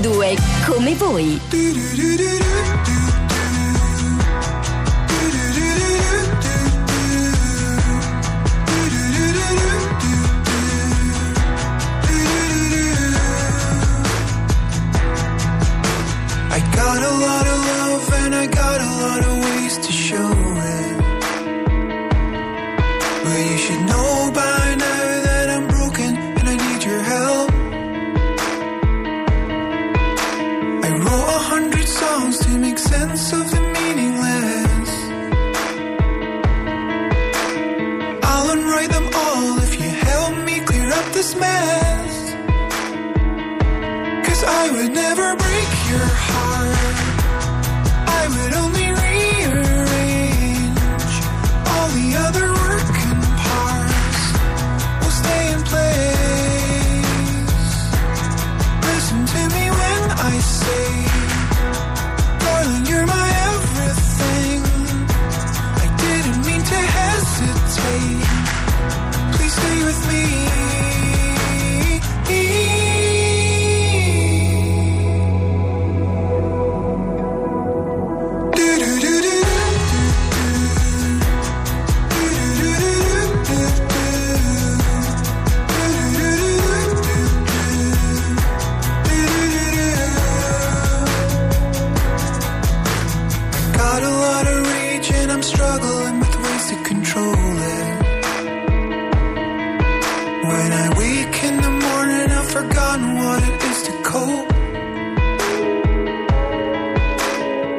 102, come voi. Your heart.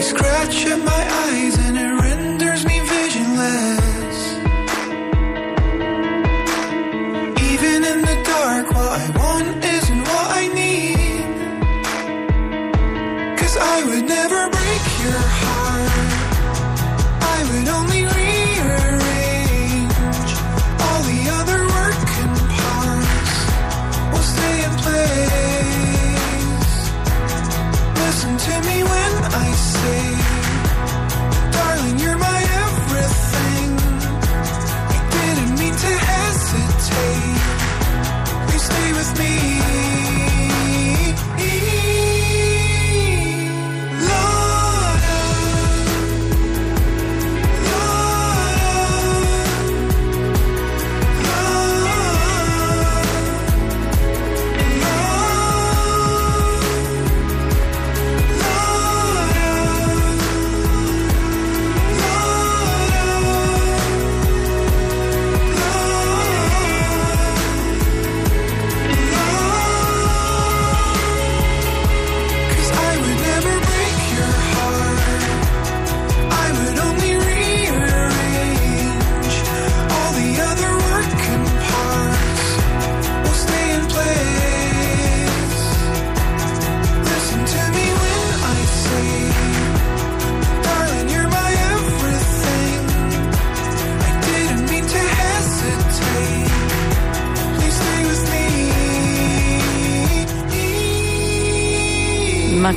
I scratch at my eyes I say,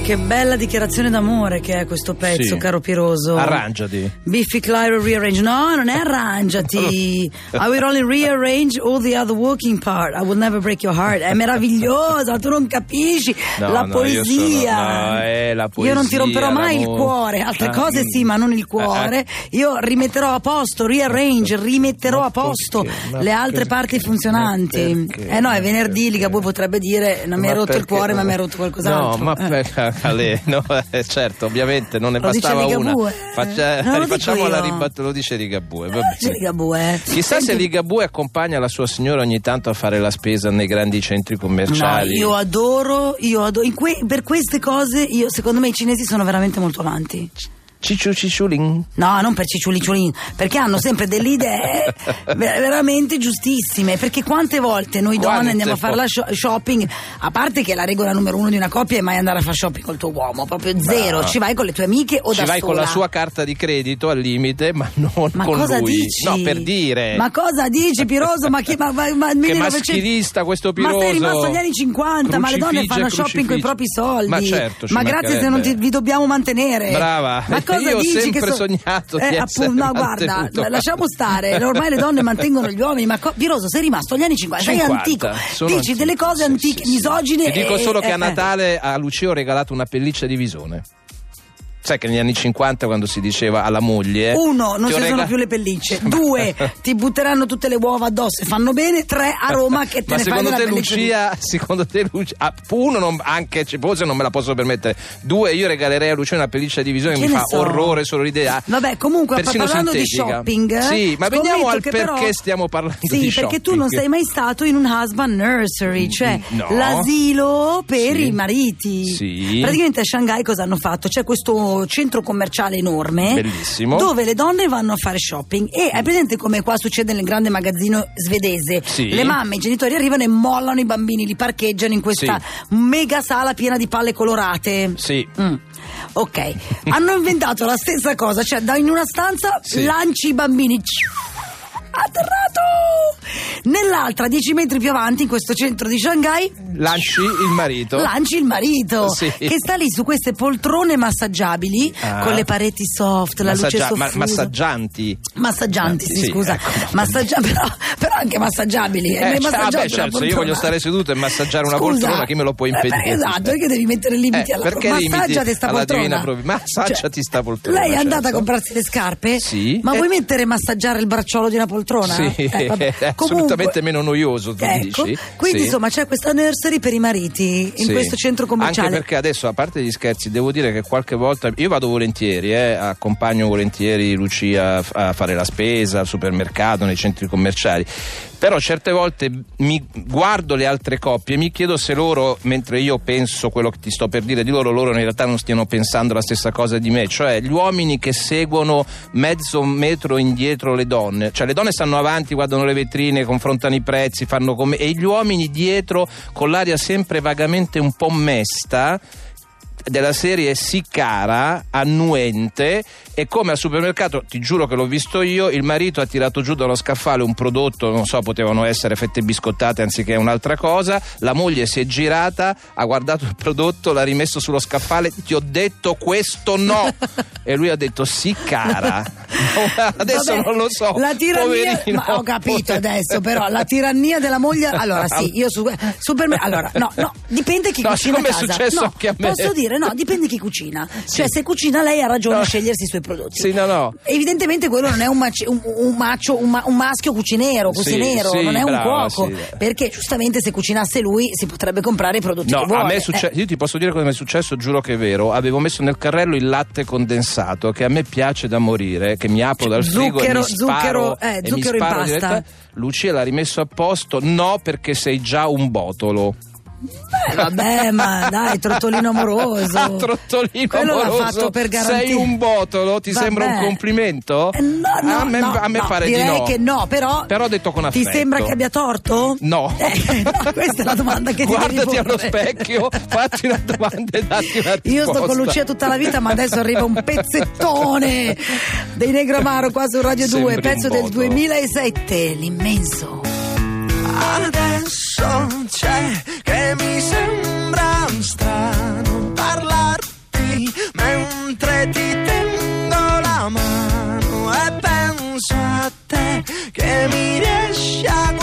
che bella dichiarazione d'amore che è questo pezzo, Sì. caro Piroso. Arrangiati. Biffy Clyro rearrange. No, non è arrangiati. I will only rearrange all the other working part. I will never break your heart. È meravigliosa, tu non capisci No, la no, poesia. sono- no, è la Io non ti poesia, romperò mai il l'amore. cuore. Altre Ah, cose mm. sì, ma non il cuore. Io rimetterò a posto, rearrange, rimetterò Ma a posto le altre perché? parti funzionanti. Perché? Eh no, è venerdì? Ligabue potrebbe dire non mi hai rotto il cuore, ma mi hai rotto qualcos'altro. No, ma Eh. Ale, no, eh, certo, ovviamente non ne Lo bastava una. Faccia- Non lo rifacciamo la ribattuta, lo dice Ligabue. vabbè. Dice Ligabue. Chissà se Senti- Ligabue accompagna la sua signora ogni tanto a fare la spesa nei grandi centri No, commerciali. io adoro, io adoro. que- per queste cose, io, secondo me i cinesi sono veramente molto avanti. Cicciu cicciulin. No, non per cicciuli ciulin, perché hanno sempre delle idee ver- veramente giustissime. Perché quante volte noi donne Quante andiamo a fare la sho- shopping, a parte che la regola numero uno di una coppia è mai andare a fare shopping col tuo uomo, proprio zero. Brava. Ci vai con le tue amiche o Ci da vai sola? con la sua carta di credito al limite, ma non Ma con cosa lui. dici? No, per dire. Ma cosa dici, Piroso? Ma che, ma, ma, ma, Che 1900 maschilista questo Ma sei Piroso. rimasto agli anni 50, ma le donne fanno shopping con i propri soldi. Ma certo, ci Ma grazie se non ti, vi dobbiamo mantenere. Brava. Ma cosa io ho dici sempre che so- sognato di eh, essere appunto, no, guarda, lasciamo stare. Ormai le donne mantengono gli uomini, ma co- Piroso, sei rimasto agli anni 50, sei 50, antico. sono Dici antico, delle cose sì, antiche, sì, misogine. Ti dico solo che eh, a eh. Natale a Lucia ho regalato una pelliccia di visone. Sai che negli anni 50 quando si diceva alla moglie Uno, non ci sono rega- più le pellicce. Due, ti butteranno tutte le uova addosso e fanno bene. Tre, a Roma che te Ma ne fai secondo della te pelliccia di- Lucia, secondo te Lucia, ah, uno non, anche ci fosse non me la posso permettere. Due, io regalerei a Lucia una pelliccia di visione che Che mi fa so. orrore solo l'idea. Vabbè, comunque Persino parlando di sintetica. shopping, eh, Sì, ma veniamo al perché però- stiamo parlando sì, di perché tu shopping. non sei mai stato in un husband nursery, cioè no. l'asilo per Sì. i mariti. Sì. Praticamente a Shanghai cosa hanno fatto? C'è questo centro commerciale enorme Bellissimo. dove le donne vanno a fare shopping e hai presente come qua succede nel grande magazzino svedese? Sì. Le mamme, i genitori arrivano e mollano i bambini, li parcheggiano in questa mega sala piena di palle colorate. Sì. Mm. Ok, hanno inventato la stessa cosa, cioè da in una stanza Sì. lanci i bambini. Atterrato! Nell'altra, 10 metri più avanti, in questo centro di Shanghai, Lanci il marito. lanci il marito Sì. che sta lì su queste poltrone massaggiabili Ah. con le pareti soft, la luce Massaggia- ma- soffusa. massaggianti. Massaggianti, sì, Sì, scusa. ecco. Massaggia- però, però anche massaggiabili. Eh, mai cioè, vabbè, una certo, se io voglio stare seduto e massaggiare una Scusa. poltrona, chi me lo può Eh, beh, impedire? esatto, perché devi mettere limiti Eh, alla perché Massaggiati limiti sta poltrona. provvi- massaggiati sta poltrona, Lei è andata certo. a comprarsi le scarpe? Sì. Ma Eh. vuoi mettere a massaggiare il bracciolo di una poltrona? Sì, Eh, vabbè. è assolutamente meno noioso, tu ecco, dici? Quindi Sì. insomma c'è questa nursery per i mariti in Sì. questo centro commerciale. Anche perché adesso, a parte gli scherzi, devo dire che qualche volta io vado volentieri, eh, accompagno volentieri Lucia a fare la spesa al supermercato, nei centri commerciali. Però certe volte mi guardo le altre coppie e mi chiedo se loro, mentre io penso quello che ti sto per dire di loro, loro in realtà non stiano pensando la stessa cosa di me. Cioè gli uomini che seguono mezzo metro indietro le donne. Cioè le donne stanno avanti, guardano le vetrine, confrontano i prezzi, fanno come... E gli uomini dietro con l'aria sempre vagamente un po' mesta della serie sì cara, annuente e come al supermercato, ti giuro che l'ho visto io, il marito ha tirato giù dallo scaffale un prodotto, non so, potevano essere fette biscottate anziché un'altra cosa, la moglie si è girata, ha guardato il prodotto, l'ha rimesso sullo scaffale, ti ho detto questo no e lui ha detto sì cara. Adesso Vabbè, non lo so. La tirannia, ma ho capito adesso, però la tirannia della moglie. Allora, sì, io su supermer- Allora, no, no, dipende chi No, cucina a siccome è casa. successo no, anche a me. Posso dire, no, dipende chi cucina. Cioè, se cucina lei ha ragione a No. scegliersi i suoi prodotti. Sì, no, no. Evidentemente quello non è un, maci- un, un macio, un, ma- un maschio cucinero, Sì, cucinero, sì, non è un brava, cuoco. sì. Perché giustamente se cucinasse lui si potrebbe comprare i prodotti No, che vuole. a me è Eh. successo. Io ti posso dire cosa mi è successo, giuro che è vero. Avevo messo nel carrello il latte condensato, che a me piace da morire, che mi apro dal frigo e Zucchero- zucchero- eh, e zucchero in pasta. diretta- Lucia l'ha rimesso a posto? No, perché sei già un botolo. Eh, vabbè, ma dai, trottolino amoroso. Ah, trottolino Quello l'ha amoroso. fatto per garantire. Sei un botolo? Ti Vabbè. sembra un complimento? Eh, No, no, a me, no, a me no, pare direi di no. che no, però. Però detto con Ti affetto. sembra che abbia torto? No. Eh, no, questa è la domanda che ti devi Guardati allo specchio, fatti una domanda e datti una risposta. Io sto con Lucia tutta la vita, ma adesso arriva un pezzettone dei Negro Amaro qua su Radio 2, Sembri un pezzo del botolo. 2007, l'immenso. Adesso c'è che mi sembra strano parlarti mentre ti tengo la mano e penso a te che mi riesci a guardare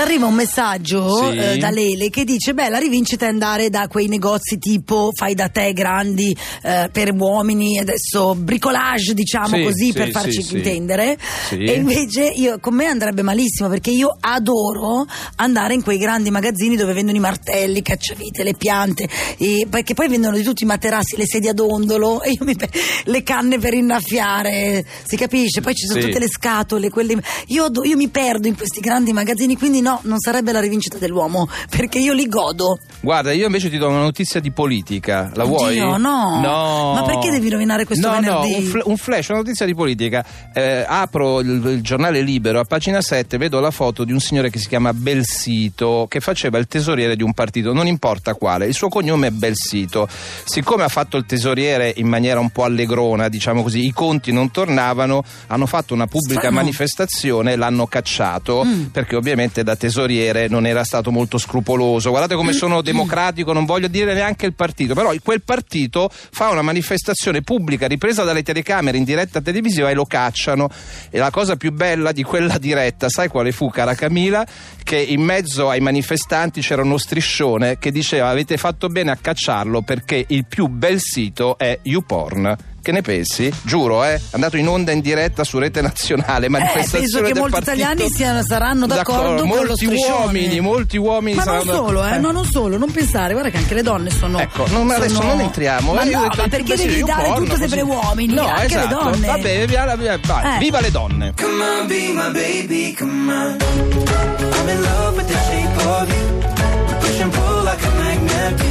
Ci arriva un messaggio Sì. eh, da Lele che dice: Beh, la rivincita è andare da quei negozi tipo fai da te grandi eh, per uomini, adesso bricolage, diciamo Sì, così sì, per farci intendere. E invece io, con me andrebbe malissimo perché io adoro andare in quei grandi magazzini dove vendono i martelli, i cacciavite, le piante, e- perché poi vendono di tutti i materassi, le sedie a dondolo, e io mi le canne per innaffiare, si capisce? Poi ci sono tutte le scatole, quelle. Io, io mi perdo in questi grandi magazzini, quindi no, non sarebbe la rivincita dell'uomo, perché io li godo. Guarda, io invece ti do una notizia di politica. La vuoi? Oddio, no. No. Ma perché devi rovinare questo no, venerdì? No, un, fl- un flash, una notizia di politica. Eh, apro il, il giornale libero, a pagina 7 vedo la foto di un signore che si chiama Belsito, che faceva il tesoriere di un partito, non importa quale. Il suo cognome è Belsito. Siccome ha fatto il tesoriere in maniera un po' allegrona, diciamo così, i conti non tornavano, hanno fatto una pubblica Strano. manifestazione, l'hanno cacciato, perché ovviamente da tesoriere non era stato molto scrupoloso. Guardate come sono democratico, non voglio dire neanche il partito, però quel partito fa una manifestazione pubblica ripresa dalle telecamere in diretta televisiva e lo cacciano. E la cosa più bella di quella diretta, sai quale fu, cara Camila? Che in mezzo ai manifestanti c'era uno striscione che diceva avete fatto bene a cacciarlo perché il più bel sito è YouPorn. Che ne pensi? Giuro, eh? È andato in onda in diretta su rete nazionale. Eh, Manifestazione penso che del molti partito. italiani siano- saranno d'accordo, con lo Molti striscione. uomini, molti uomini Ma non saranno solo, eh, eh. no, non solo, non pensare, guarda che anche le donne sono. Ecco, non- adesso sono- non entriamo. Ma eh, no, detto ma perché devi dare YouPorn, tutto sempre così. uomini? No, anche esatto. le donne. Va bene, via, via, vai. Eh. viva le donne. Come on, be my baby, come on. I'm in love with the shape of you. Push and pull like a magnet.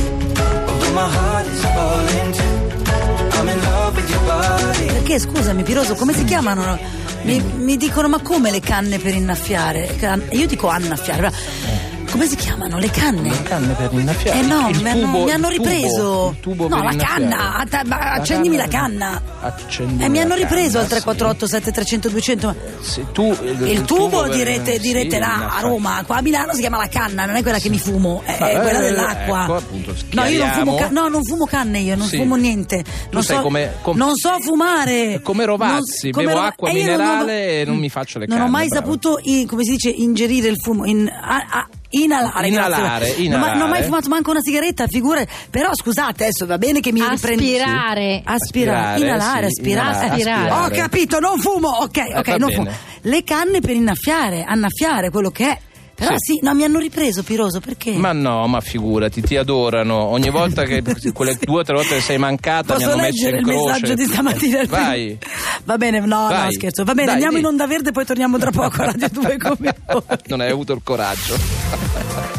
Although my heart is falling too. Perché scusami, Piroso, come si chiamano? Mi, mi dicono ma come le canne per innaffiare? Io dico annaffiare, però come si chiamano? Le canne? Le canne per innaffiare. Eh no, Il mi hanno, tubo- mi hanno il tubo- ripreso. il tubo no, per la canna, atta- ma accendimi la canna. Accendimi E mi la hanno ripreso canna, al 348 7300 200. ma- sì. Se tu, Il tubo per- direte, direte sì, là a. Roma, qua a Milano si chiama la canna, non è quella che mi fumo, è, Ma, quella eh, dell'acqua. ecco, appunto, no, io non fumo, ca- no, non fumo canne, io non Sì. fumo niente. Non so, come- com- non so fumare. Come Rovazzi, Non- come bevo Rova- acqua e io non minerale e non mi faccio le Non ho canne, mai saputo, come si dice, ingerire il fumo. In, Inalare, Inalare, inalare. Non, ho- non ho mai fumato manco una sigaretta, figure. Però scusate, adesso va bene che mi riprendi. Aspirare. Aspirare, Aspirare, inalare, sì, aspirare. inalare, aspirare. Ho capito, non fumo. Ok, ok, va non bene. fumo. Le canne per innaffiare, annaffiare, quello che è. Però Sì. sì, no, mi hanno ripreso, Piroso, perché? Ma no, ma figurati, ti adorano. Ogni volta che quelle due o tre volte che sei mancata mi Posso hanno messo leggere in il croce. messaggio di stamattina? Vai. Va bene, no, no, Vai. scherzo. Va bene, Dai, andiamo di. in onda verde, poi torniamo tra poco a Radio 2 come voi. non hai avuto il coraggio.